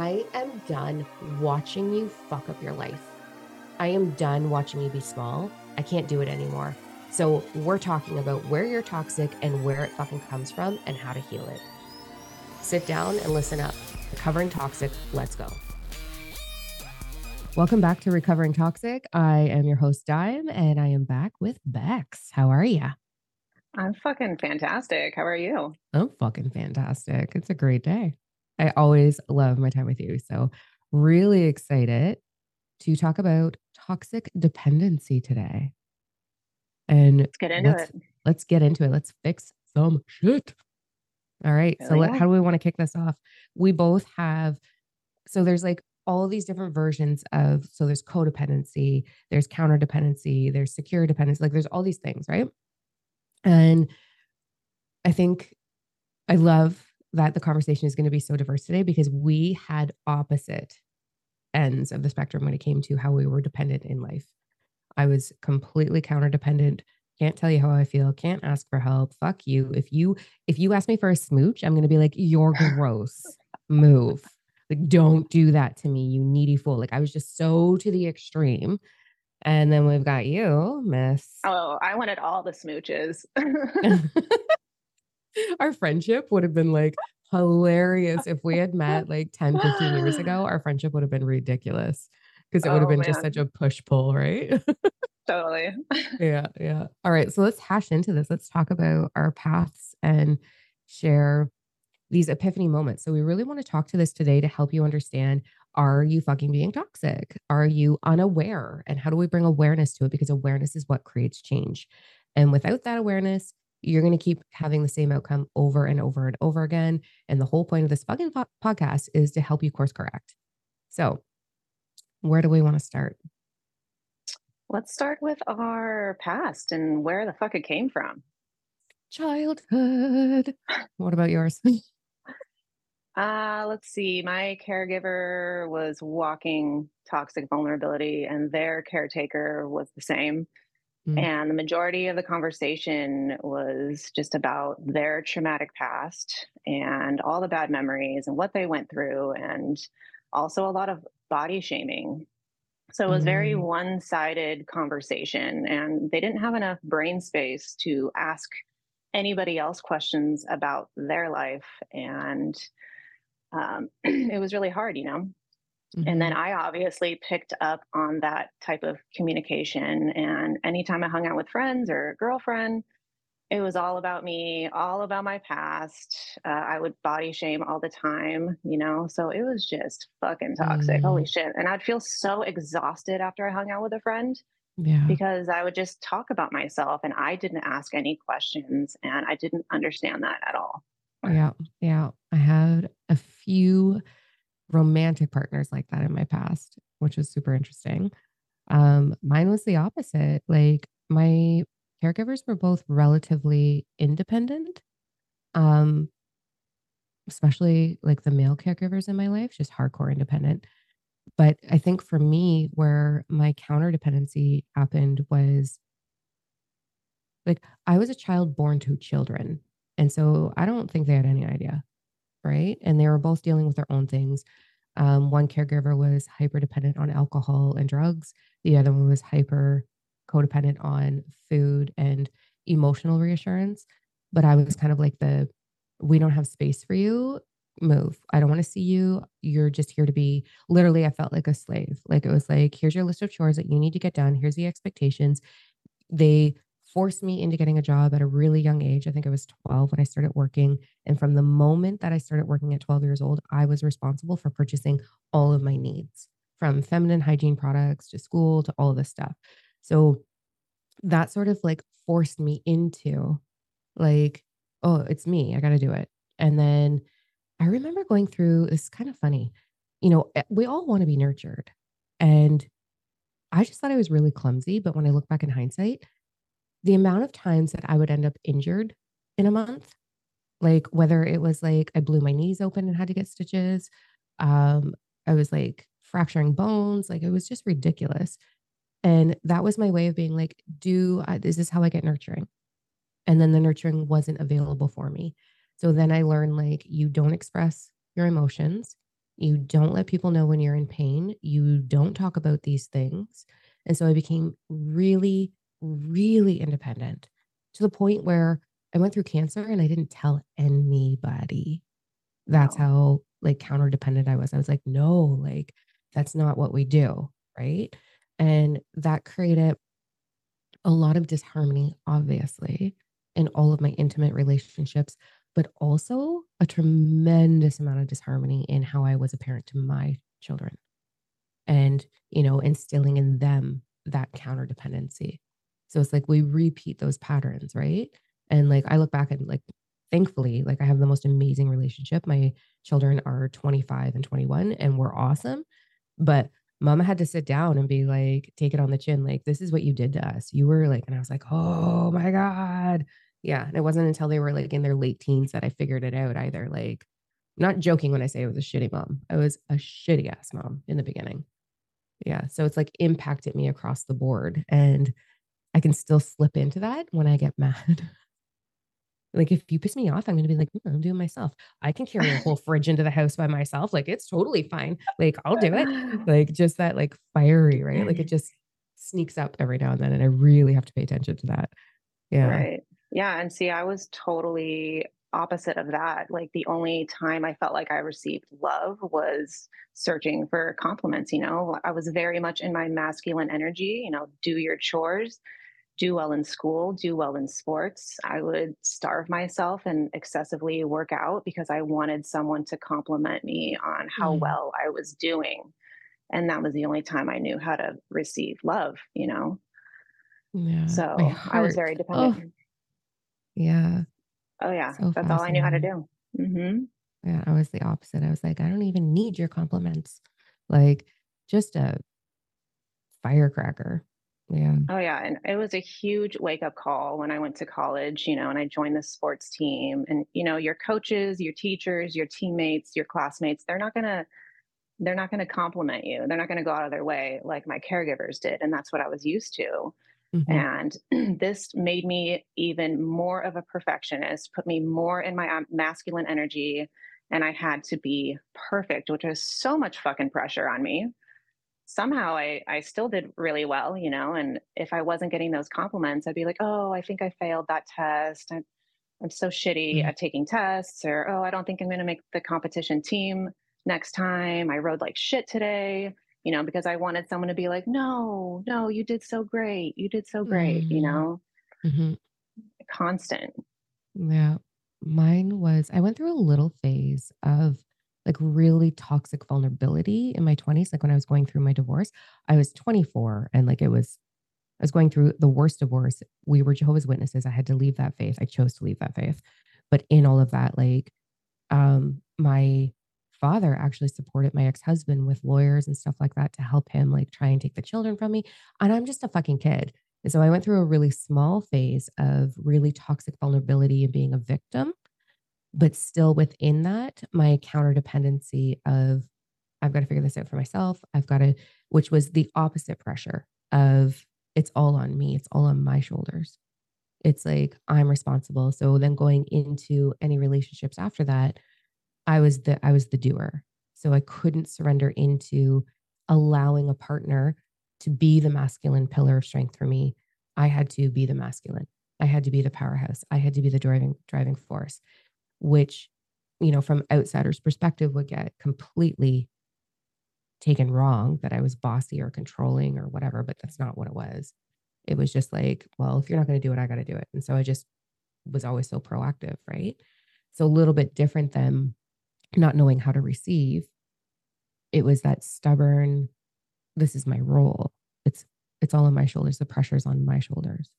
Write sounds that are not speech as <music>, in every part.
I am done watching you fuck up your life. I am done watching you be small. I can't do it anymore. So, we're talking about where you're toxic and where it fucking comes from and how to heal it. Sit down and listen up. Recovering Toxic, let's go. Welcome back to Recovering Toxic. I am your host, Diam, and I am back with Becks. How are you? I'm fucking fantastic. How are you? I'm fucking fantastic. It's a great day. I always love my time with you. So, really excited to talk about toxic dependency today. And let's get into let's, it. Let's get into it. Let's fix some shit. All right. Hell so, let, how do we want to kick this off? We both have, so there's like all these different versions of, so there's codependency, there's counter dependency, there's secure dependency, like there's all these things, right? And I think I love that the conversation is going to be so diverse today because we had opposite ends of the spectrum when it came to how we were dependent in life. I was completely counter dependent. Can't tell you how I feel. Can't ask for help. Fuck you. If you if you ask me for a smooch, I'm gonna be like, you're <laughs> gross. Move. Like, don't do that to me, you needy fool. Like I was just so to the extreme. And then we've got you, Miss. Oh, I wanted all the smooches. <laughs> <laughs> our friendship would have been like hilarious if we had met like 10, 15 years <gasps> ago. Our friendship would have been ridiculous because it would have oh, been man. just such a push pull, right? <laughs> totally. yeah, yeah. All right. So let's hash into this. Let's talk about our paths and share these epiphany moments. So we really want to talk to this today to help you understand are you fucking being toxic? Are you unaware? And how do we bring awareness to it? Because awareness is what creates change. And without that awareness, you're going to keep having the same outcome over and over and over again. And the whole point of this fucking podcast is to help you course correct. So, where do we want to start? Let's start with our past and where the fuck it came from. Childhood. <laughs> What about yours? Uh, let's see. My caregiver was walking toxic vulnerability, and their caretaker was the same. Mm. And the majority of the conversation was just about their traumatic past and all the bad memories and what they went through, and also a lot of body shaming. So it was very mm. one sided conversation, and they didn't have enough brain space to ask anybody else questions about their life. And um, <clears throat> it was really hard, you know? Mm-hmm. And then mm-hmm. I obviously picked up on that type of communication. And anytime I hung out with friends or a girlfriend, it was all about me, all about my past. Uh, I would body shame all the time, you know? So it was just fucking toxic. Mm. Holy shit. And I'd feel so exhausted after I hung out with a friend. Yeah. Because I would just talk about myself and I didn't ask any questions and I didn't understand that at all. Yeah. Yeah. I had a few romantic partners like that in my past, which was super interesting. Um, mine was the opposite. Like my caregivers were both relatively independent. Um, especially like the male caregivers in my life, just hardcore independent. But I think for me, where my counter dependency happened was like I was a child born to children. And so I don't think they had any idea right? And they were both dealing with their own things. Um, one caregiver was hyper dependent on alcohol and drugs. The other one was hyper codependent on food and emotional reassurance. But I was kind of like the, we don't have space for you. Move. I don't want to see you. You're just here to be. Literally, I felt like a slave. Like it was like, here's your list of chores that you need to get done. Here's the expectations. They forced me into getting a job at a really young age. I think I was 12 when I started working. And from the moment that I started working at 12 years old, I was responsible for purchasing all of my needs from feminine hygiene products to school to all of this stuff. So that sort of like forced me into like, oh, it's me. I got to do it. And then I remember going through it's kind of funny. You know, eh, we all want to be nurtured. And I just thought I was really clumsy. But when I look back in hindsight, the amount of times that I would end up injured in a month, like whether it was like I blew my knees open and had to get stitches, um, I was like fracturing bones, like it was just ridiculous. And that was my way of being like, do I, is this how I get nurturing? And then the nurturing wasn't available for me. So then I learned like, you don't express your emotions. You don't let people know when you're in pain. You don't talk about these things. And so I became really, really independent to the point where I went through cancer and I didn't tell anybody. That's how like counter dependent I was. I was like, no, like that's not what we do. Right. And that created a lot of disharmony, obviously, in all of my intimate relationships, but also a tremendous amount of disharmony in how I was a parent to my children and, you know, instilling in them that counter dependency. So it's like we repeat those patterns, right? And like I look back and like, thankfully, like I have the most amazing relationship. My children are 25 and 21 and we're awesome. But mama had to sit down and be like, take it on the chin. Like, this is what you did to us. You were like, and I was like, oh my God. Yeah. And it wasn't until they were like in their late teens that I figured it out either. Like, I'm not joking when I say I was a shitty mom. I was a shitty ass mom in the beginning. Yeah. So it's like impacted me across the board. And I can still slip into that when I get <laughs> mad. like if you piss me off, I'm gonna be like, mm, I'm doing myself. I can carry a whole <laughs> fridge into the house by myself. Like it's totally fine. Like I'll do it. <laughs> Like just that like fiery, right? Like it just sneaks up every now and then. And I really have to pay attention to that. Yeah. Right. Yeah. And see, I was totally opposite of that. Like the only time I felt like I received love was searching for compliments. You know, I was very much in my masculine energy, you know, do your chores, do well in school, do well in sports. I would starve myself and excessively work out because I wanted someone to compliment me on how mm. well I was doing. And that was the only time I knew how to receive love, you know? Yeah. So I was very dependent. Oh. Yeah. Oh yeah, so that's all I knew how to do. Mm-hmm. Yeah, I was the opposite. I was like, I don't even need your compliments. Like, just a firecracker. Yeah. Oh yeah, and it was a huge wake up call when I went to college. You know, and I joined the sports team, and you know, your coaches, your teachers, your teammates, your classmates—they're not gonna they're not going to compliment you. They're not going to go out of their way like my caregivers did. And that's what I was used to. Mm-hmm. And <clears throat> this made me even more of a perfectionist, put me more in my masculine energy. And I had to be perfect, which was so much fucking pressure on me. Somehow I, I still did really well, you know. And if I wasn't getting those compliments, I'd be like, oh, I think I failed that test. I'm, I'm so shitty mm-hmm. at taking tests. Or, oh, I don't think I'm going to make the competition team next time. I rode like shit today you know, because I wanted someone to be like, no, no, you did so great. You did so great, mm-hmm. you know, mm-hmm. constant. Yeah. Mine was, I went through a little phase of like really toxic vulnerability in my 20s. Like when I was going through my divorce, I was 24 and like it was, I was going through the worst divorce. We were Jehovah's Witnesses. I had to leave that faith. I chose to leave that faith. But in all of that, like, um, my father actually supported my ex-husband with lawyers and stuff like that to help him like try and take the children from me. And I'm just a fucking kid. And so I went through a really small phase of really toxic vulnerability and being a victim. But still within that, my counter dependency of I've got to figure this out for myself. I've got to, which was the opposite pressure of it's all on me, it's all on my shoulders. It's like I'm responsible. So then going into any relationships after that, I was the I was the doer. So I couldn't surrender into allowing a partner to be the masculine pillar of strength for me. I had to be the masculine. I had to be the powerhouse. I had to be the driving driving force, which, you know, from outsiders' perspective would get completely taken wrong that I was bossy or controlling or whatever, but that's not what it was. It was just like, well, if you're not going to do it, I got to do it. And so I just was always so proactive, right? So a little bit different than not knowing how to receive it was that stubborn this is my role it's it's all on my shoulders the pressure's on my shoulders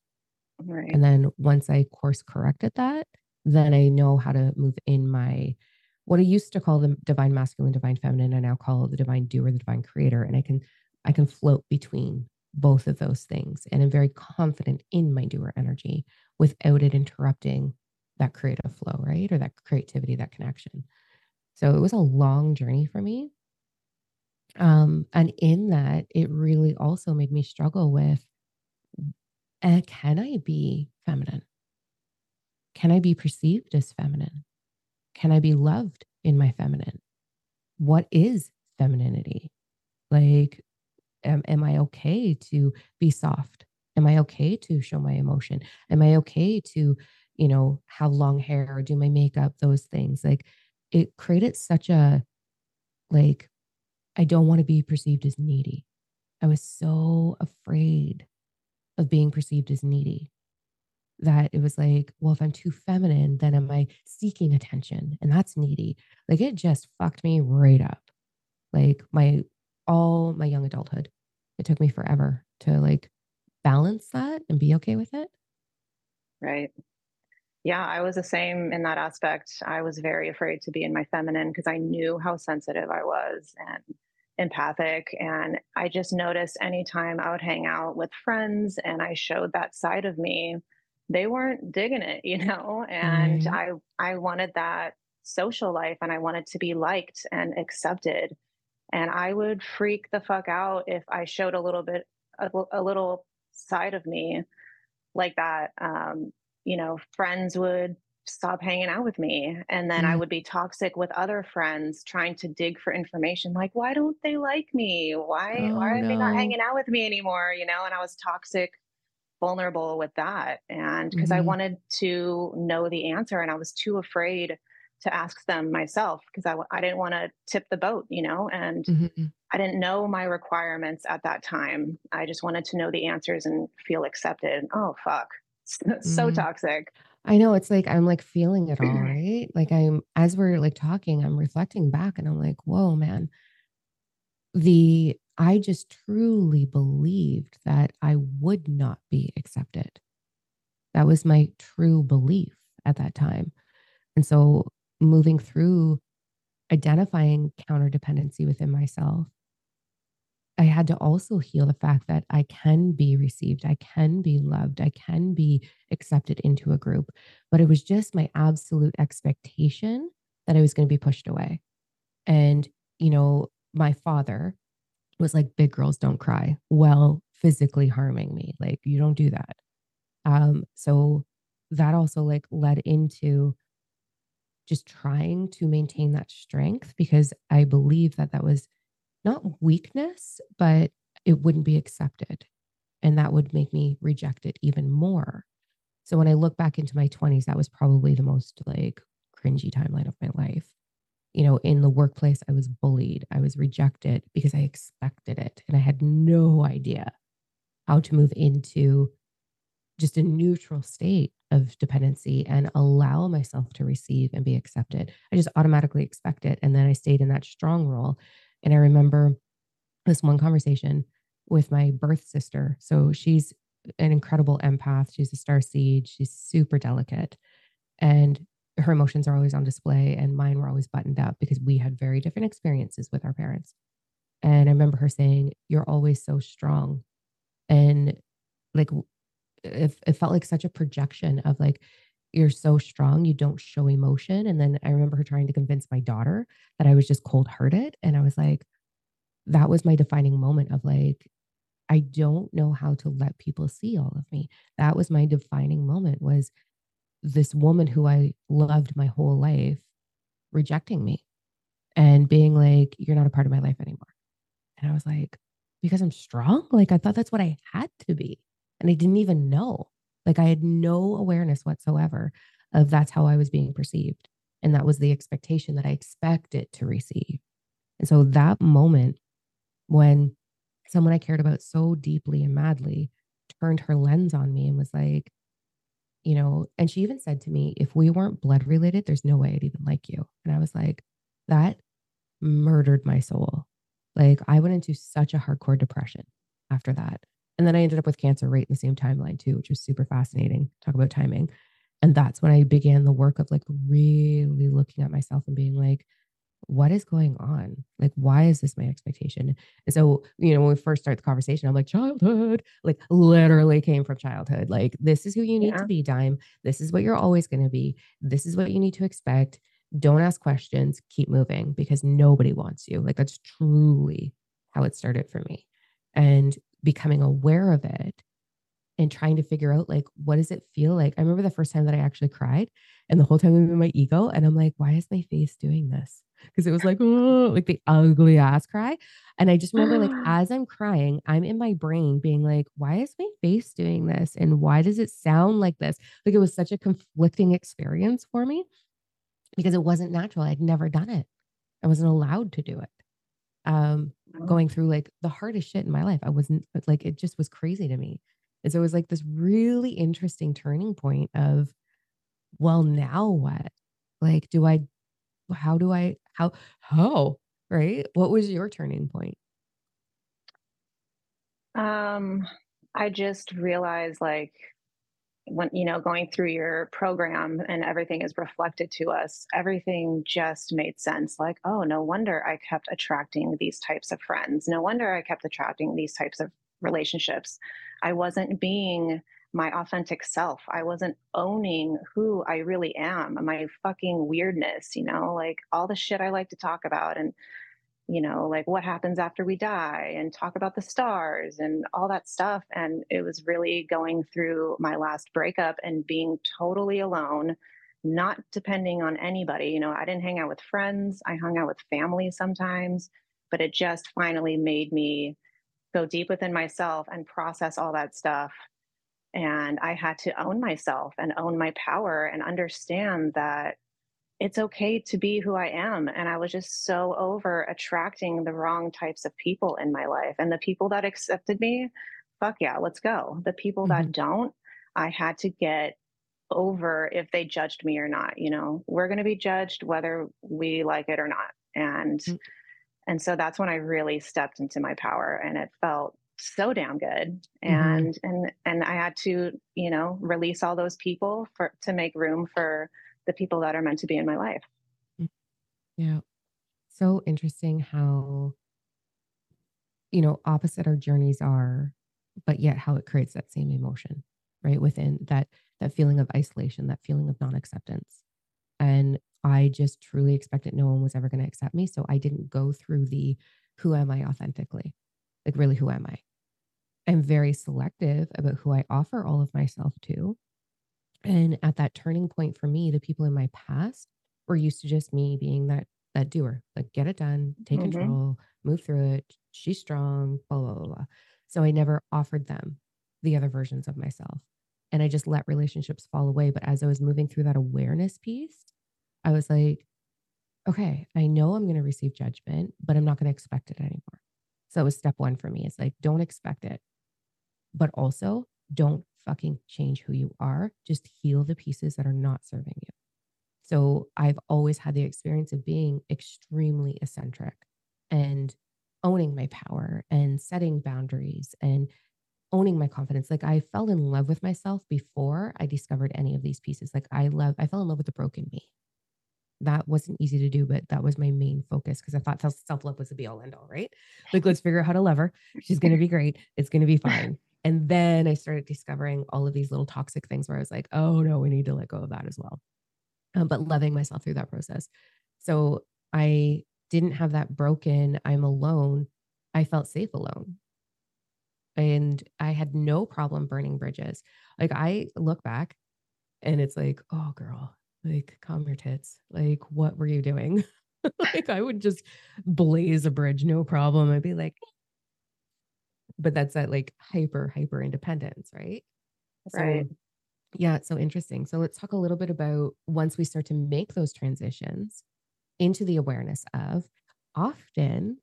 right and then once i course corrected that then i know how to move in my what i used to call the divine masculine divine feminine i now call the divine doer the divine creator and i can i can float between both of those things and i'm very confident in my doer energy without it interrupting that creative flow right or that creativity that connection so it was a long journey for me. Um, and in that, it really also made me struggle with uh, can I be feminine? Can I be perceived as feminine? Can I be loved in my feminine? what is femininity? Like, am, am I okay to be soft? Am I okay to show my emotion? Am I okay to, you know, have long hair or do my makeup, those things? Like, it created such a, like, I don't want to be perceived as needy. I was so afraid of being perceived as needy that it was like, well, if I'm too feminine, then am I seeking attention? And that's needy. Like it just fucked me right up. Like my all my young adulthood. It took me forever to like balance that and be okay with it. Right. Yeah, I was the same in that aspect. I was very afraid to be in my feminine because I knew how sensitive I was and empathic. And I just noticed anytime I would hang out with friends and I showed that side of me, they weren't digging it, you know, and mm. I I wanted that social life and I wanted to be liked and accepted. And I would freak the fuck out if I showed a little bit a, a little side of me like that. Um, you know, friends would stop hanging out with me and then mm. i would be toxic with other friends trying to dig for information like why don't they like me why oh, why are no. they not hanging out with me anymore you know and i was toxic vulnerable with that and because mm-hmm. i wanted to know the answer and i was too afraid to ask them myself because I, I didn't want to tip the boat you know and mm-hmm. i didn't know my requirements at that time i just wanted to know the answers and feel accepted oh fuck <laughs> so mm-hmm. toxic i know it's like i'm like feeling it all <clears throat> right like i'm as we're like talking i'm reflecting back and i'm like whoa man the I just truly believed that I would not be accepted. That was my true belief at that time. And so moving through identifying counter dependency within myself, I had to also heal the fact that I can be received, I can be loved, I can be accepted into a group. But it was just my absolute expectation that I was going to be pushed away. And, you know, my father, was like, big girls don't cry while physically harming me. Like, you don't do that. Um, so that also like led into just trying to maintain that strength because I believe that that was not weakness, but it wouldn't be accepted. And that would make me reject it even more. So when I look back into my 20s, that was probably the most like cringy timeline of my life you know, in the workplace, I was bullied, I was rejected because I expected it. And I had no idea how to move into just a neutral state of dependency and allow myself to receive and be accepted. I just automatically expect it. And then I stayed in that strong role. And I remember this one conversation with my birth sister. So she's an incredible empath. She's a star seed. She's super delicate. And her emotions are always on display and mine were always buttoned up because we had very different experiences with our parents. And I remember her saying, You're always so strong. And like, it, it felt like such a projection of like, you're so strong, you don't show emotion. And then I remember her trying to convince my daughter that I was just cold hearted. And I was like, that was my defining moment of like, I don't know how to let people see all of me. That was my defining moment was this woman who I loved my whole life rejecting me and being like, you're not a part of my life anymore. And I was like, because I'm strong? Like, I thought that's what I had to be. And I didn't even know. Like, I had no awareness whatsoever of that's how I was being perceived. And that was the expectation that I expected to receive. And so that moment when someone I cared about so deeply and madly turned her lens on me and was like, you know, and she even said to me, if we weren't blood related, there's no way I'd even like you. And I was like, that murdered my soul. Like I went into such a hardcore depression after that. And then I ended up with cancer right in the same timeline too, which was super fascinating. Talk about timing. And that's when I began the work of like really looking at myself and being like, what is going on? Like, why is this my expectation? And so, you know, when we first start the conversation, I'm like, childhood, like literally came from childhood. Like, this is who you need yeah. to be, Diam. This is what you're always going to be. This is what you need to expect. Don't ask questions, keep moving because nobody wants you. Like, that's truly how it started for me. And becoming aware of it and trying to figure out like what does it feel like i remember the first time that i actually cried And the whole time I'm in my ego. And I'm like, why is my face doing this? Because it was like, oh, like the ugly ass cry. And I just remember, like, <gasps> as I'm crying, I'm in my brain being like, why is my face doing this? And why does it sound like this? Like, it was such a conflicting experience for me because it wasn't natural. I'd never done it, I wasn't allowed to do it. Um, going through like the hardest shit in my life. I wasn't like, it just was crazy to me. And so it was like this really interesting turning point of, well, now what? Like, do I, how do I, how, how, right? What was your turning point? Um, I just realized like when you know going through your program and everything is reflected to us everything just made sense like oh no wonder i kept attracting these types of friends no wonder i kept attracting these types of relationships i wasn't being my authentic self i wasn't owning who i really am my fucking weirdness you know like all the shit i like to talk about and you know, like what happens after we die and talk about the stars and all that stuff. And it was really going through my last breakup and being totally alone, not depending on anybody. You know, I didn't hang out with friends, I hung out with family sometimes, but it just finally made me go deep within myself and process all that stuff. And I had to own myself and own my power and understand that it's okay to be who I am. And I was just so over attracting the wrong types of people in my life. And the people that accepted me, fuck yeah, let's go. The people mm-hmm. that don't, I had to get over if they judged me or not. You know, we're going to be judged whether we like it or not. And, mm-hmm. and so that's when I really stepped into my power and it felt so damn good mm-hmm. and mm-hmm. and and i had to you know release all those people for to make room for the people that are meant to be in my life. Mm. Yeah. So interesting how, you know, opposite our journeys are, but yet how it creates that same emotion, right? Within that, that feeling of isolation, that feeling of non acceptance. And I just truly expected no one was ever going to accept me. So I didn't go through the who am I authentically? Like, really, who am I? I'm very selective about who I offer all of myself to and at that turning point for me, the people in my past were used to just me being that that doer, like get it done, take mm-hmm. control, move through it. She's strong, blah, blah, blah, blah. So I never offered them the other versions of myself. And I just let relationships fall away. But as I was moving through that awareness piece, I was like, okay, I know I'm going to receive judgment, but I'm not going to expect it anymore. So it was step one for me. It's like, don't expect it, but also don't fucking change who you are. Just heal the pieces that are not serving you. So I've always had the experience of being extremely eccentric and owning my power and setting boundaries and owning my confidence. Like I fell in love with myself before I discovered any of these pieces. Like I love, I fell in love with the broken me. That wasn't easy to do, but that was my main focus because I thought self love was the be all end all, right? Like, let's figure out how to love her. She's going to be great. It's going to be fine. And then I started discovering all of these little toxic things where I was like, oh no, we need to let go of that as well. Um, but loving myself through that process. So I didn't have that broken, I'm alone. I felt safe alone. And I had no problem burning bridges. Like I look back and it's like, oh, girl, like calm your tits. Like, what were you doing? <laughs> like I would just blaze a bridge, no problem. I'd be like, but that's that like hyper hyper independence right? Right so, yeah it's so interesting. So let's talk a little bit about once we start to make those transitions into the awareness of often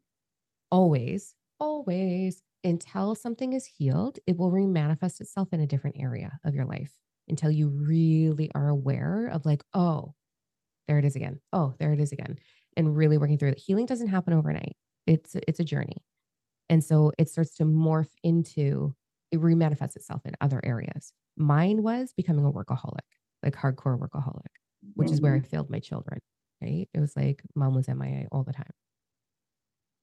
always always until something is healed it will remanifest itself in a different area of your life until you really are aware of like oh there it is again. Oh there it is again. And really working through it. Healing doesn't happen overnight. It's it's a journey and so it starts to morph into, it remanifests itself in other areas. Mine was becoming a workaholic, like hardcore workaholic, which is where I mm-hmm. failed my children, right? It was like mom was MIA all the time.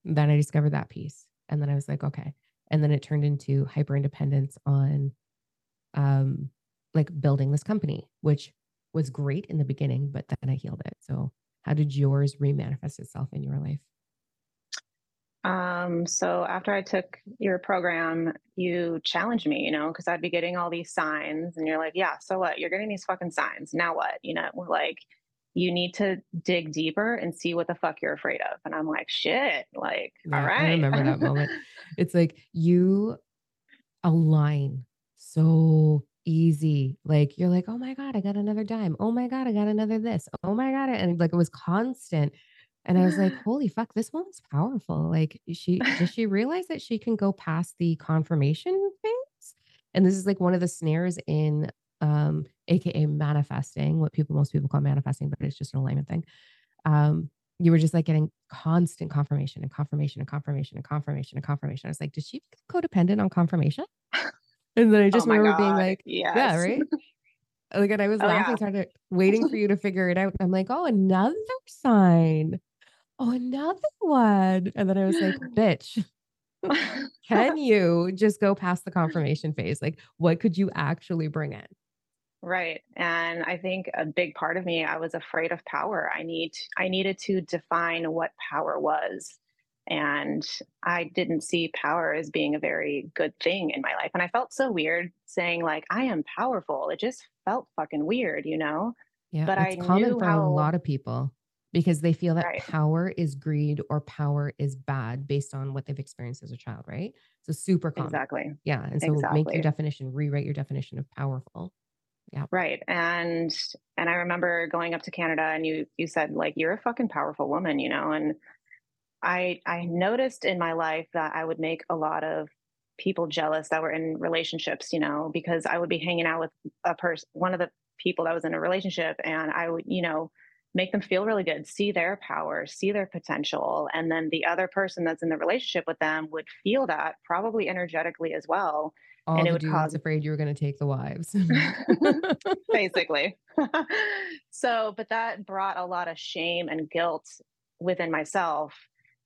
Then I discovered that piece. And then I was like, okay. And then it turned into hyper independence on um like building this company, which was great in the beginning, but then I healed it. So how did yours remanifest itself in your life? Um so after I took your program, you challenged me, you know, because I'd be getting all these signs, and you're like, "Yeah, so what? You're getting these fucking signs. Now what?" You know, like you need to dig deeper and see what the fuck you're afraid of. And I'm like, shit, like, yeah, all right. I remember that moment. <laughs> It's like you align so easy. Like you're like, oh my God, I got another dime. Oh my God, I got another this. Oh my God. And like it was constant. And I was like, holy fuck, this woman's powerful. Like she does she realize that she can go past the confirmation phase? And this is like one of the snares in um, aka manifesting, what people most people call manifesting, but it's just an alignment thing. Um, you were just like getting constant confirmation and confirmation and confirmation and confirmation and confirmation. I was like, did she codependent on confirmation? And then I just oh remember God. being like, yes. yeah, right. like, and I was oh, laughing, yeah. started waiting for you to figure it out. I'm like, oh, another sign. Oh, another one. And then I was like, <gasps> bitch, can you just go past the confirmation phase? Like, what could you actually bring in? Right. And I think a big part of me, I was afraid of power. I need I needed to define what power was. And I didn't see power as being a very good thing in my life. And I felt so weird saying like I am powerful. It just felt fucking weird, you know? Yeah. But it's I common knew for how, a lot of people because they feel that right. power is greed or power is bad based on what they've experienced as a child, right? So super common. Exactly. Yeah. And so exactly. make your definition, rewrite your definition of powerful. Yeah. Right. And and I remember going up to Canada and you you said like you're a fucking powerful woman, you know, and I I noticed in my life that I would make a lot of people jealous that were in relationships, you know, because I would be hanging out with a person one of the people that was in a relationship and I would, you know, make them feel really good, see their power, see their potential. And then the other person that's in the relationship with them would feel that probably energetically as well all and it would dudes cause afraid you were going to take the wives <laughs> <laughs> basically <laughs> so but that brought a lot of shame and guilt within myself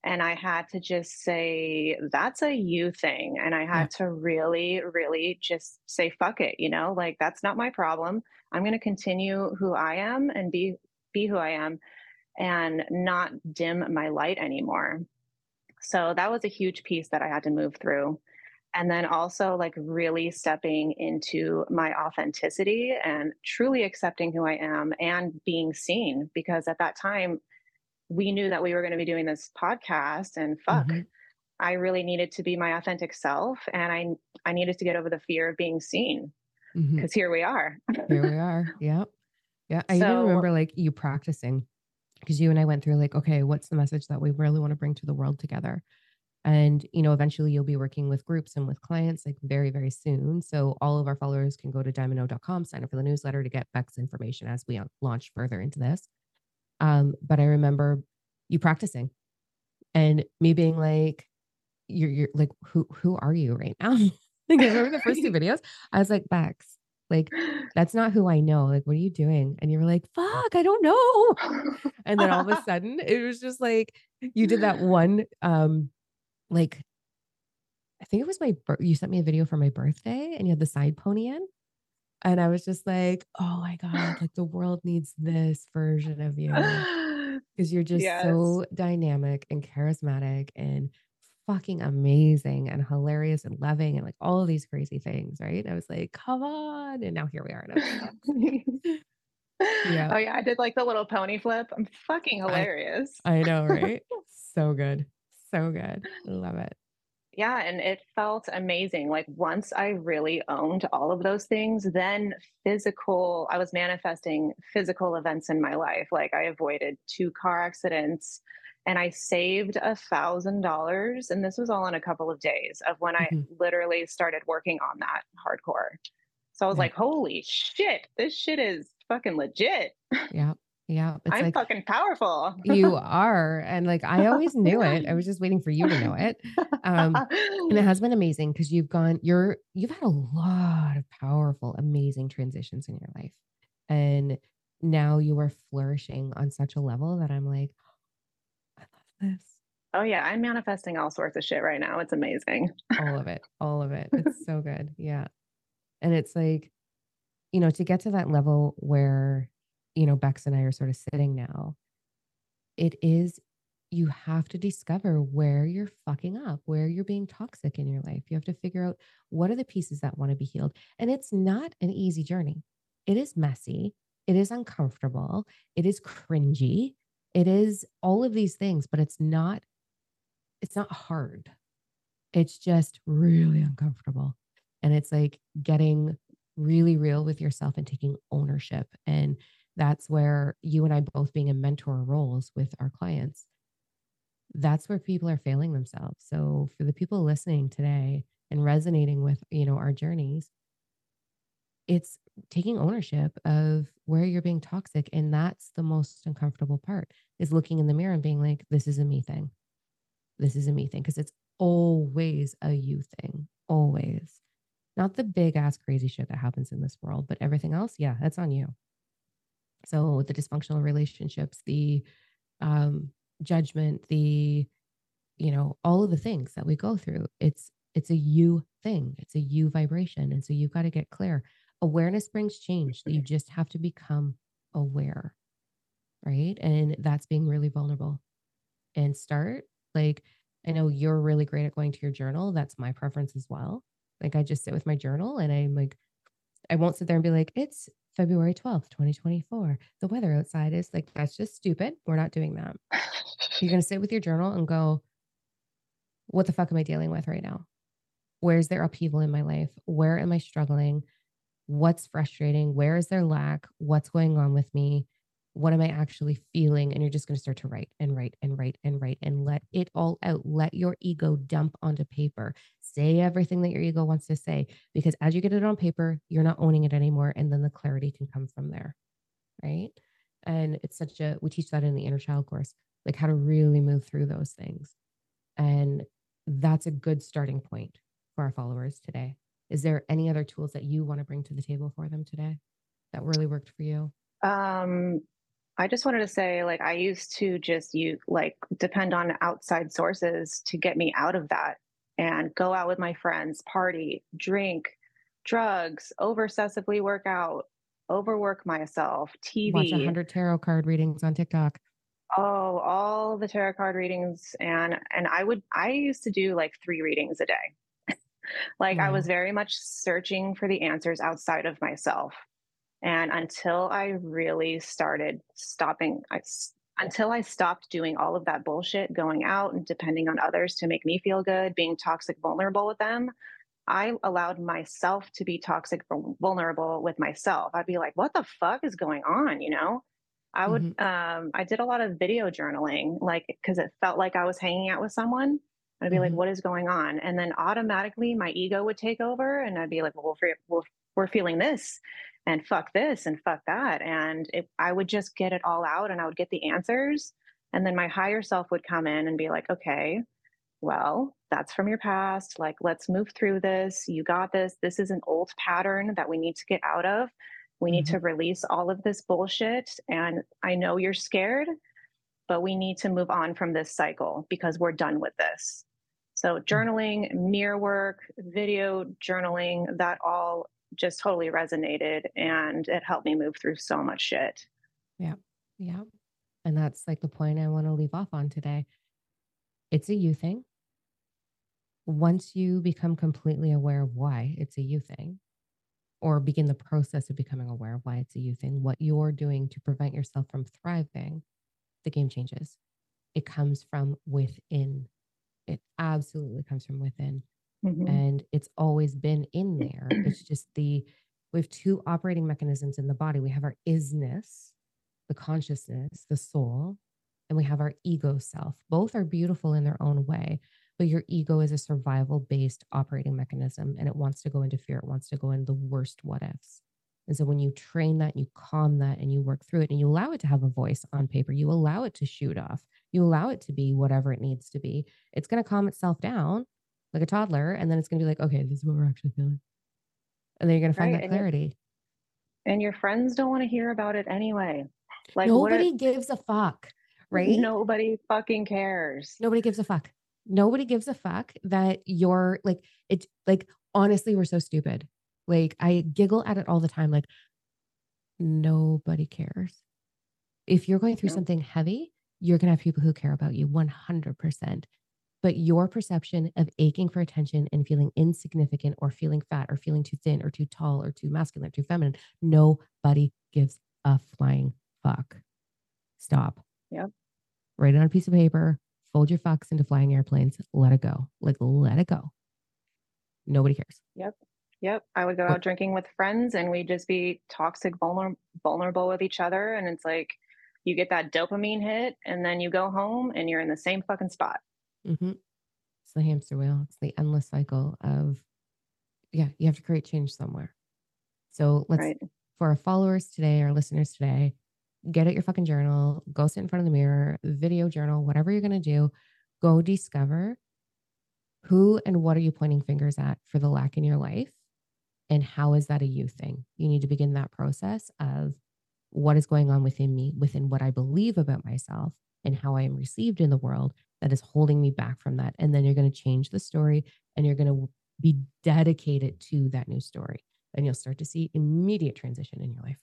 and i had to just say that's a you thing and i had yeah. to really really just say fuck it you know like that's not my problem i'm going to continue who i am and be be who i am and not dim my light anymore so that was a huge piece that i had to move through and then also like really stepping into my authenticity and truly accepting who I am and being seen because at that time we knew that we were going to be doing this podcast and fuck mm-hmm. I really needed to be my authentic self and I I needed to get over the fear of being seen because mm-hmm. here we are. here we are. Yeah. Yeah. I so, even remember like you practicing because you and I went through like, okay, what's the message that we really want to bring to the world together? and you know eventually you'll be working with groups and with clients like very very soon so all of our followers can go to diamondno.com sign up for the newsletter to get beck's information as we launch further into this um, but i remember you practicing and me being like you're, you're like who who are you right now <laughs> like i remember the first two <laughs> videos i was like Becks like that's not who i know like what are you doing and you were like fuck i don't know <laughs> and then all of a <laughs> sudden it was just like you did that one um like I think it was my you sent me a video for my birthday and you had the side pony in. And I was just like, oh my God, like the world needs this version of you. <laughs> Because you're just yes. so dynamic and charismatic and fucking amazing and hilarious and loving and like all of these crazy things. Right. I was like, come on. And now here we are. <laughs> yeah. Oh yeah. I did like the little pony flip. I'm fucking hilarious. I, I know, right? <laughs> so good so good. Love it. Yeah, and it felt amazing. Like once I really owned all of those things, then physical, I was manifesting physical events in my life. Like I avoided two car accidents and I saved a thousand dollars. And this was all in a couple of days of when mm-hmm. I literally started working on that hardcore. So I was yeah. like, holy shit, this shit is fucking legit. Yeah. Yeah. It's I'm like, fucking powerful. you <laughs> are. And like, I always <laughs> knew it. I was just waiting for you to know it. Um, and it <laughs> has been amazing because you've gone, you're, you've had a lot of powerful, amazing transitions in your life. And now you are flourishing on such a level that I'm like, this. Oh yeah, I'm manifesting all sorts of shit right now. It's amazing. all of it. All of it. It's <laughs> so good. Yeah. And it's like, you know, to get to that level where you know, Becks and I are sort of sitting now, it is you have to discover where you're fucking up, where you're being toxic in your life. You have to figure out what are the pieces that want to be healed. And it's not an easy journey. It is messy. It is uncomfortable. It is cringy. It is all of these things, but it's not it's not hard. It's just really uncomfortable. And it's like getting really real with yourself and taking ownership. And that's where you and I both being in mentor roles with our clients, that's where people are failing themselves. So for the people listening today and resonating with, you know, our journeys, it's taking ownership of where you're being toxic. And that's the most uncomfortable part is looking in the mirror and being like, this is a me thing. This is a me thing. Cause it's always a you thing. Always. Not the big ass crazy shit that happens in this world, but everything else, yeah, that's on you. So the dysfunctional relationships, the um, judgment, the you know, all of the things that we go through, it's it's a you thing. It's a you vibration. And so you've got to get clear. Awareness brings change. You mm-hmm. just have to become aware. Right. And that's being really vulnerable. And start like I know you're really great at going to your journal. That's my preference as well. Like I just sit with my journal and I'm like, I won't sit there and be like, it's February 12th, 2024. The weather outside is like, that's just stupid. We're not doing that. <laughs> You're going to sit with your journal and go, what the fuck am I dealing with right now? Where's there upheaval in my life? Where am I struggling? What's frustrating? Where is their lack? What's going on with me? what am I actually feeling? And you're just going to start to write and write and write and write and let it all out. Let your ego dump onto paper. Say everything that your ego wants to say, because as you get it on paper, you're not owning it anymore. And then the clarity can come from there. Right. And it's such a, we teach that in the inner child course, like how to really move through those things. And that's a good starting point for our followers today. Is there any other tools that you want to bring to the table for them today that really worked for you? Um, I just wanted to say, like, I used to just you like depend on outside sources to get me out of that and go out with my friends, party, drink, drugs, over obsessively work out, overwork myself, TV. Watch 100 tarot card readings on TikTok. Oh, all the tarot card readings. And, and I would, I used to do like three readings a day. Like yeah. I was very much searching for the answers outside of myself. And until I really started stopping, I, until I stopped doing all of that bullshit, going out and depending on others to make me feel good, being toxic, vulnerable with them, I allowed myself to be toxic, vulnerable with myself. I'd be like, what the fuck is going on? You know? I would, mm-hmm. um, I did a lot of video journaling, like, cause it felt like I was hanging out with someone. I'd be mm-hmm. like, what is going on? And then automatically my ego would take over and I'd be like, well, we're, we're, we're feeling this and fuck this and fuck that. And it, I would just get it all out and I would get the answers. And then my higher self would come in and be like, okay, well, that's from your past. Like, let's move through this. You got this. This is an old pattern that we need to get out of. We need mm-hmm. to release all of this bullshit. And I know you're scared, but we need to move on from this cycle because we're done with this. So, mm. journaling, mirror work, video journaling, that all just totally resonated and it helped me move through so much shit. Yeah. Yeah. And that's like the point I want to leave off on today. It's a you thing. Once you become completely aware of why it's a you thing, or begin the process of becoming aware of why it's a you thing, what you're doing to prevent yourself from thriving, the game changes. It comes from within. It absolutely comes from within. Mm-hmm. And it's always been in there. It's just the, we have two operating mechanisms in the body. We have our isness, the consciousness, the soul, and we have our ego self. Both are beautiful in their own way, but your ego is a survival based operating mechanism and it wants to go into fear. It wants to go in the worst what ifs. And so when you train that, you calm that and you work through it and you allow it to have a voice on paper, you allow it to shoot off, you allow it to be whatever it needs to be, it's going to calm itself down like a toddler. And then it's going to be like, okay, this is what we're actually feeling. And then you're going to find right. that clarity. And your friends don't want to hear about it anyway. Like nobody gives a fuck, right? Nobody fucking cares. Nobody gives a fuck. Nobody gives a fuck that you're like, it's like, honestly, we're so stupid. Like, I giggle at it all the time. Like, nobody cares. If you're going through something heavy, you're going to have people who care about you 100%. But your perception of aching for attention and feeling insignificant or feeling fat or feeling too thin or too tall or too masculine or too feminine, nobody gives a flying fuck. Stop. Yep. Write it on a piece of paper, fold your fucks into flying airplanes, let it go. Like, let it go. Nobody cares. Yep. Yep. I would go out drinking with friends and we'd just be toxic, vulner- vulnerable with each other. And it's like you get that dopamine hit and then you go home and you're in the same fucking spot. Mm-hmm. It's the hamster wheel. It's the endless cycle of, yeah, you have to create change somewhere. So let's, right. for our followers today, our listeners today, get out your fucking journal, go sit in front of the mirror, video journal, whatever you're going to do, go discover who and what are you pointing fingers at for the lack in your life and how is that a you thing? You need to begin that process of what is going on within me, within what I believe about myself and how I am received in the world that is holding me back from that. And then you're going to change the story and you're going to be dedicated to that new story. And you'll start to see immediate transition in your life.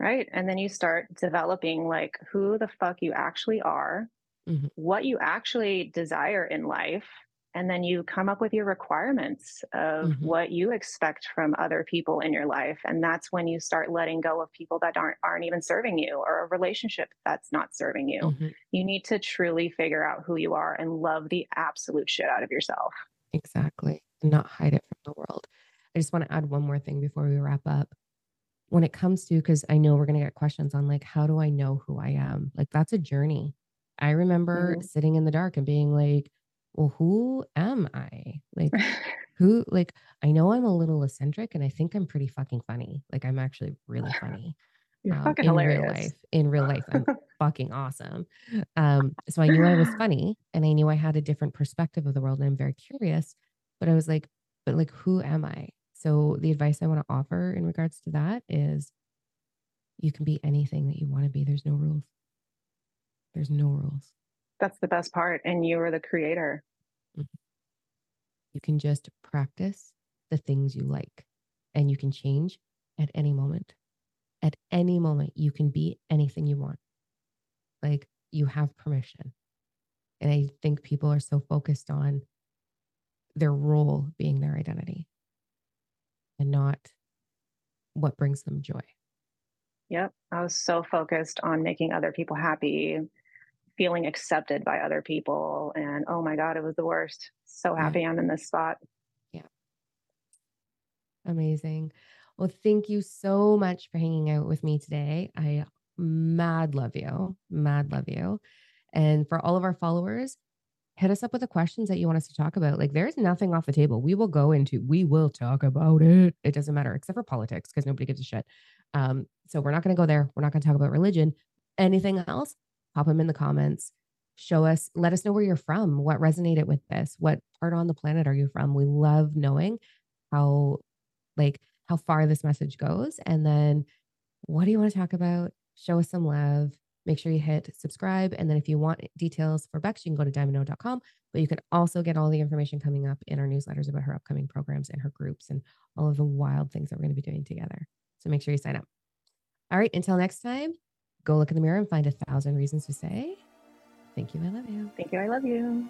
Right. And then you start developing like who the fuck you actually are, mm-hmm. what you actually desire in life, and then you come up with your requirements of mm-hmm. what you expect from other people in your life and that's when you start letting go of people that aren't aren't even serving you or a relationship that's not serving you. Mm-hmm. you need to truly figure out who you are and love the absolute shit out of yourself. Exactly. And not hide it from the world. I just want to add one more thing before we wrap up. When it comes to because i know we're going to get questions on like how do i know who i am? Like that's a journey. I remember mm-hmm. sitting in the dark and being like well, who am I? Like, <laughs> who, like, I know I'm a little eccentric and I think I'm pretty fucking funny. Like, I'm actually really funny. You're um, fucking in hilarious. real life. In real life, I'm <laughs> fucking awesome. Um, so I knew I was funny and I knew I had a different perspective of the world and I'm very curious. But I was like, but like, who am I? So the advice I want to offer in regards to that is you can be anything that you want to be. There's no rules. There's no rules. That's the best part. And you are the creator. Mm-hmm. You can just practice the things you like and you can change at any moment. At any moment, you can be anything you want. Like you have permission. And I think people are so focused on their role being their identity and not what brings them joy. Yep. I was so focused on making other people happy, feeling accepted by other people. And oh my God, it was the worst. So happy yeah. I'm in this spot. Yeah. Amazing. Well, thank you so much for hanging out with me today. I mad love you, mad love you. And for all of our followers, hit us up with the questions that you want us to talk about. Like there's nothing off the table. We will go into, we will talk about it. It doesn't matter except for politics because nobody gives a shit. Um, so we're not going to go there. We're not going to talk about religion. Anything else? Pop them in the comments. Show us, let us know where you're from, what resonated with this, what part on the planet are you from? We love knowing how, like, how far this message goes. And then what do you want to talk about? Show us some love. Make sure you hit subscribe. And then if you want details for Becks, you can go to diamondno.com, But you can also get all the information coming up in our newsletters about her upcoming programs and her groups and all of the wild things that we're going to be doing together. So make sure you sign up. All right. Until next time, go look in the mirror and find a thousand reasons to say, Thank you. I love you. Thank you. I love you.